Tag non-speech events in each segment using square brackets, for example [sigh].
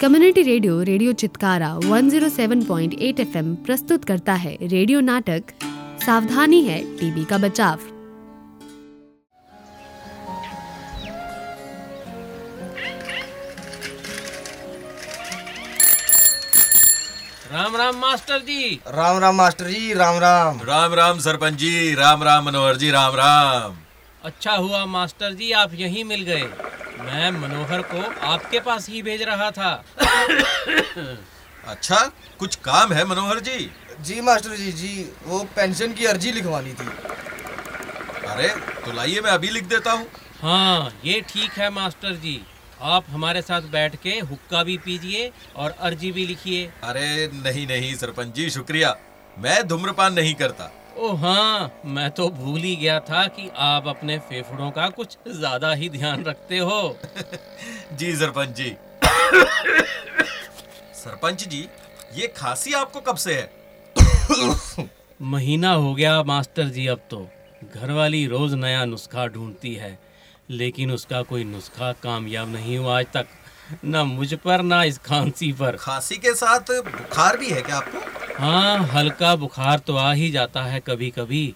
Community radio radio Chitkara 107.8 FM प्रस्तुत करता है रेडियो नाटक। सावधानी है टीबी का बचाव। राम राम मास्टर जी। राम राम मास्टर जी राम राम। राम राम सरपंच जी राम राम मनोहर जी राम राम। अच्छा हुआ मास्टर जी आप यहीं मिल गए। मैं मनोहर को आपके पास ही भेज रहा था। अच्छा कुछ काम है मनोहर जी? जी मास्टर जी जी वो पेंशन की अर्जी लिखवानी थी। अरे तो लाइए मैं अभी लिख देता हूँ। हाँ ये ठीक है मास्टर जी। आप हमारे साथ बैठ के हुक्का भी पीजिए और अर्जी भी लिखिए। अरे नहीं नहीं सरपंच जी शुक्रिया। मैं धूम्रपान नहीं करता। ओ हाँ मैं तो भूल ही गया था कि आप अपने फेफड़ों का कुछ ज़्यादा ही ध्यान रखते हो। [laughs] जी सरपंच जी। [coughs] सरपंच जी ये खांसी आपको कब से है? [coughs] महीना हो गया मास्टर जी अब तो। घरवाली रोज नया नुस्खा ढूंढती है लेकिन उसका कोई नुस्खा कामयाब नहीं हुआ आज तक। ना मुझ पर ना इस खांसी पर। खांसी के साथ बुखार भी है क्या आपको? हाँ हल्का बुखार तो आ ही जाता है कभी कभी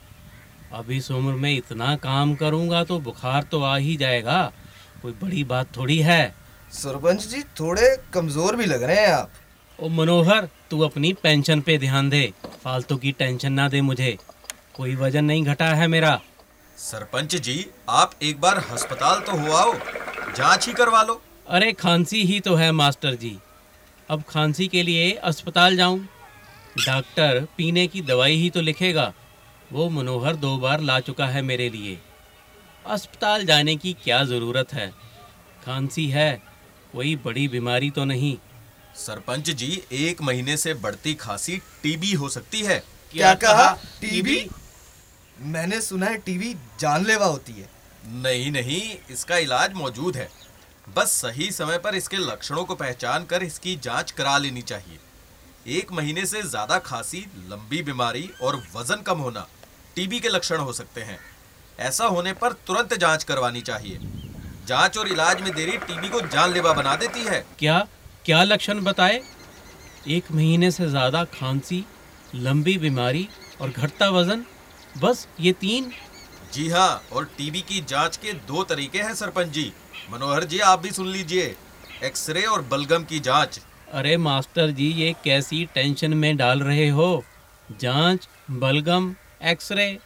अब इस उम्र में इतना काम करूँगा तो बुखार तो आ ही जाएगा। कोई बड़ी बात थोड़ी है। सरपंच जी थोड़े कमज़ोर भी लग रहे हैं आप। ओ मनोहर तू अपनी पेंशन पे ध्यान दे। फालतू की टेंशन ना दे मुझे। कोई वज़न नहीं घटा है मेरा। सरपंच जी आप एक बार अस्पताल तो हो आओ। जाँच ही करवा लो। अरे खांसी ही तो है मास्टर जी। अब खांसी के लिए अस्पताल जाऊँ। डॉक्टर पीने की दवाई ही तो लिखेगा। वो मनोहर दो बार ला चुका है मेरे लिए। अस्पताल जाने की क्या ज़रूरत है? खांसी है कोई बड़ी बीमारी तो नहीं। सरपंच जी एक महीने से बढ़ती खांसी टीबी हो सकती है। क्या क्या कहा? टीबी? मैंने सुना है टीबी जानलेवा होती है। नहीं नहीं इसका इलाज मौजूद है। बस सही समय पर इसके लक्षणों को पहचान कर इसकी जाँच करा लेनी चाहिए। एक महीने से ज़्यादा खांसी लंबी बीमारी और वज़न कम होना टीबी के लक्षण हो सकते हैं। ऐसा होने पर तुरंत जाँच करवानी चाहिए। जाँच और इलाज में देरी टीबी को जानलेवा बना देती है। क्या क्या लक्षण बताए? एक महीने से ज़्यादा खांसी लंबी बीमारी और घटता वज़न? बस ये तीन। जी हाँ और टीबी की जाँच के दो तरीके हैं सरपंच जी। मनोहर जी आप भी सुन लीजिए। एक्सरे और बलगम की जाँच। अरे मास्टर जी ये कैसी टेंशन में डाल रहे हो? जाँच बलगम एक्सरे।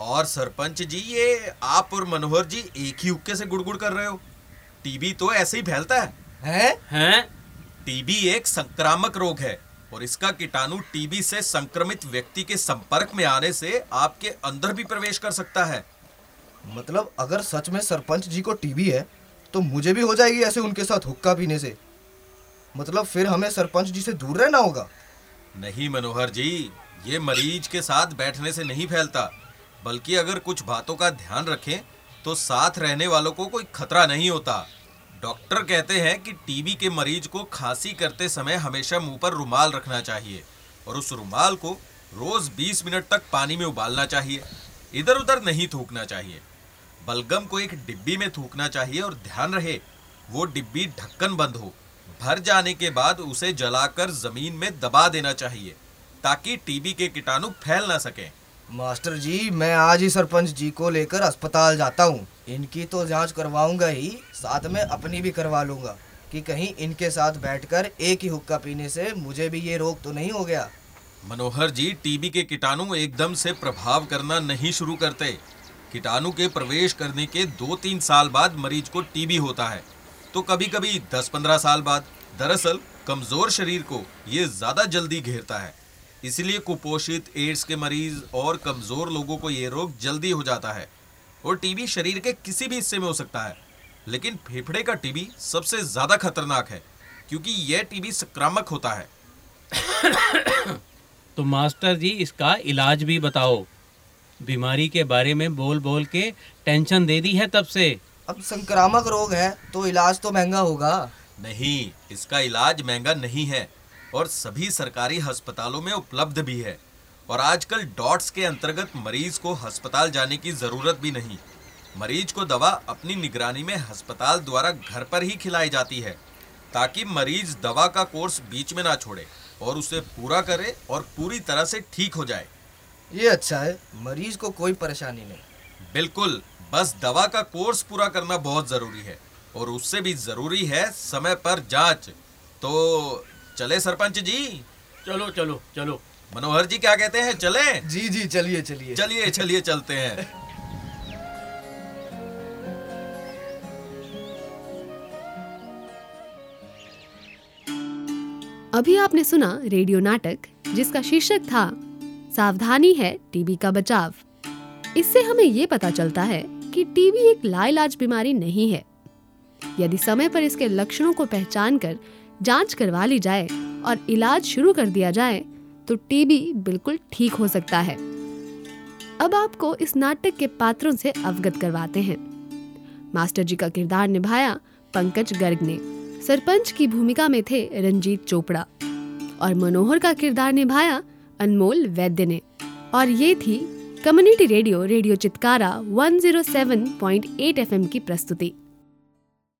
और सरपंच जी ये आप और मनोहर जी एक ही हुक्के से गुड़गुड़ कर रहे हो। टीबी तो ऐसे ही फैलता है। हैं? हैं? टीबी एक संक्रामक रोग है और इसका कीटाणु टीबी से संक्रमित व्यक्ति के संपर्क में आने से आपके अंदर भी प्रवेश कर सकता है। मतलब अगर सच में सरपंच जी को टीबी है तो मुझे भी हो जाएगी ऐसे उनके साथ हुक्का पीने से। मतलब फिर हमें सरपंच जी से दूर रहना होगा। नहीं, मनोहर जी, ये मरीज़ के साथ बैठने से नहीं फैलता। बल्कि अगर कुछ बातों का ध्यान रखें तो साथ रहने वालों को कोई खतरा नहीं होता। डॉक्टर कहते हैं कि टीबी के मरीज़ को खांसी करते समय हमेशा मुँह पर रुमाल रखना चाहिए और उस रुमाल को रोज 20 मिनट तक पानी में उबालना चाहिए। इधर उधर नहीं थूकना चाहिए। बलगम को एक डिब्बी में थूकना चाहिए और ध्यान रहे वो डिब्बी ढक्कन बंद हो। भर जाने के बाद उसे जलाकर ज़मीन में दबा देना चाहिए ताकि टीबी के कीटाणु फैल ना सके। मास्टर जी मैं आज ही सरपंच जी को लेकर अस्पताल जाता हूँ। इनकी तो जाँच करवाऊँगा ही साथ में अपनी भी करवा लूँगा कि कहीं इनके साथ बैठकर एक ही हुक्का पीने से मुझे भी ये रोग तो नहीं हो गया। मनोहर जी टीबी के कीटाणु एकदम से प्रभाव करना नहीं शुरू करते। कीटाणु के प्रवेश करने के दो तीन साल बाद मरीज़ को टीबी होता है। तो कभी कभी दस पंद्रह साल बाद दरअसल कमज़ोर शरीर को ये ज़्यादा जल्दी घेरता है। इसलिए कुपोषित, एड्स के मरीज़ और कमज़ोर लोगों को ये रोग जल्दी हो जाता है और टीबी शरीर के किसी भी हिस्से में हो सकता है। लेकिन फेफड़े का टीबी सबसे ज़्यादा खतरनाक है, क्योंकि यह टीबी संक्रामक होता है। [coughs] तो मास्टर जी, इसका इलाज भी बताओ। बीमारी के बारे में बोल बोल के टेंशन दे दी है तब से। अब संक्रामक रोग है तो इलाज तो महँगा होगा। नहीं इसका इलाज महँगा नहीं है और सभी सरकारी अस्पतालों में उपलब्ध भी है। और आजकल डॉट्स के अंतर्गत मरीज़ को अस्पताल जाने की ज़रूरत भी नहीं। मरीज़ को दवा अपनी निगरानी में अस्पताल द्वारा घर पर ही खिलाई जाती है ताकि मरीज़ दवा का कोर्स बीच में ना छोड़े और उसे पूरा करे और पूरी तरह से ठीक हो जाए। ये अच्छा है मरीज़ को कोई परेशानी नहीं। बिल्कुल बस दवा का कोर्स पूरा करना बहुत ज़रूरी है और उससे भी ज़रूरी है समय पर जाँच। तो चले सरपंच जी? चलो चलो चलो। मनोहर जी क्या कहते हैं चले? जी जी चलिए चलिए। चलिए चलिए चलते हैं। अभी आपने सुना रेडियो नाटक जिसका शीर्षक था सावधानी है टीबी का बचाव। इससे हमें ये पता चलता है कि टीबी एक लाइलाज बीमारी नहीं है। यदि समय पर इसके लक्षणों को पहचान कर जाँच करवा ली जाए और इलाज शुरू कर दिया जाए तो टीबी बिल्कुल ठीक हो सकता है। अब आपको इस नाटक के पात्रों से अवगत करवाते हैं। मास्टर जी का किरदार निभाया पंकज गर्ग ने। सरपंच की भूमिका में थे रंजीत चोपड़ा। और मनोहर का किरदार निभाया अनमोल वैद्य ने। और ये थी community radio radio Chitkara 107.8 FM की प्रस्तुति।